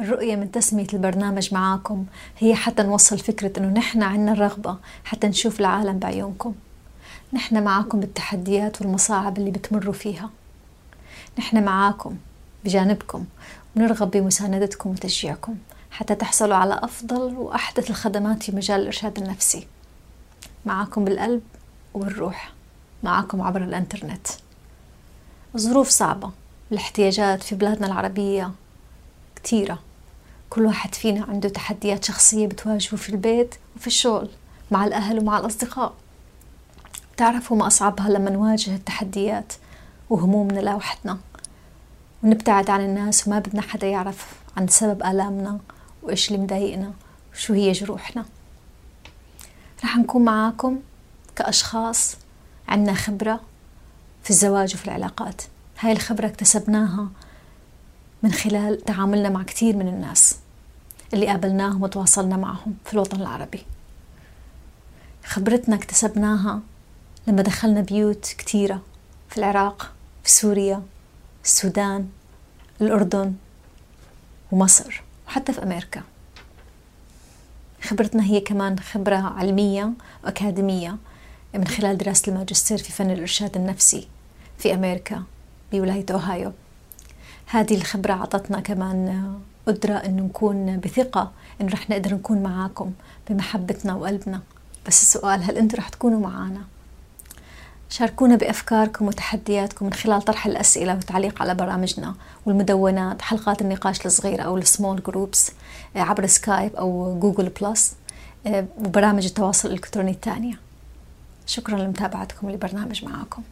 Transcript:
الرؤية من تسمية البرنامج معاكم. هي حتى نوصل فكرة أنه نحن عنا الرغبة حتى نشوف العالم بعيونكم. نحن معاكم بالتحديات والمصاعب اللي بتمروا فيها. نحن معاكم بجانبكم ونرغب بمساندتكم وتشجيعكم حتى تحصلوا على أفضل وأحدث الخدمات في مجال الإرشاد النفسي. معاكم بالقلب وبالروح معاكم عبر الإنترنت. الظروف صعبة. الاحتياجات في بلادنا العربية كتيرة. كل واحد فينا عنده تحديات شخصية بتواجهه في البيت وفي الشغل مع الأهل ومع الأصدقاء. بتعرفوا ما أصعبها لما نواجه التحديات وهمومنا لوحدنا. ونبتعد عن الناس وما بدنا حدا يعرف عن سبب آلامنا وإيش اللي مضايقنا وشو هي جروحنا. رح نكون معاكم كأشخاص عنا خبرة في الزواج وفي العلاقات. هاي الخبرة اكتسبناها من خلال تعاملنا مع كثير من الناس. اللي قابلناهم وتواصلنا معهم في الوطن العربي. خبرتنا اكتسبناها لما دخلنا بيوت كثيرة في العراق في سوريا السودان الأردن ومصر وحتى في أمريكا. خبرتنا هي كمان خبرة علمية وأكاديمية من خلال دراسة الماجستير في فن الإرشاد النفسي في أمريكا بولاية أوهايو. هذه الخبرة أعطتنا كمان قدرة أنه نكون بثقة أنه رح نقدر نكون معاكم بمحبتنا وقلبنا. بس السؤال هل أنتم رح تكونوا معنا؟ شاركونا بأفكاركم وتحدياتكم من خلال طرح الأسئلة والتعليق على برامجنا والمدونات حلقات النقاش الصغيرة أو ال small groups عبر سكايب أو جوجل بلس وبرامج التواصل الإلكتروني الثانية. شكرا لمتابعتكم لبرنامج معاكم.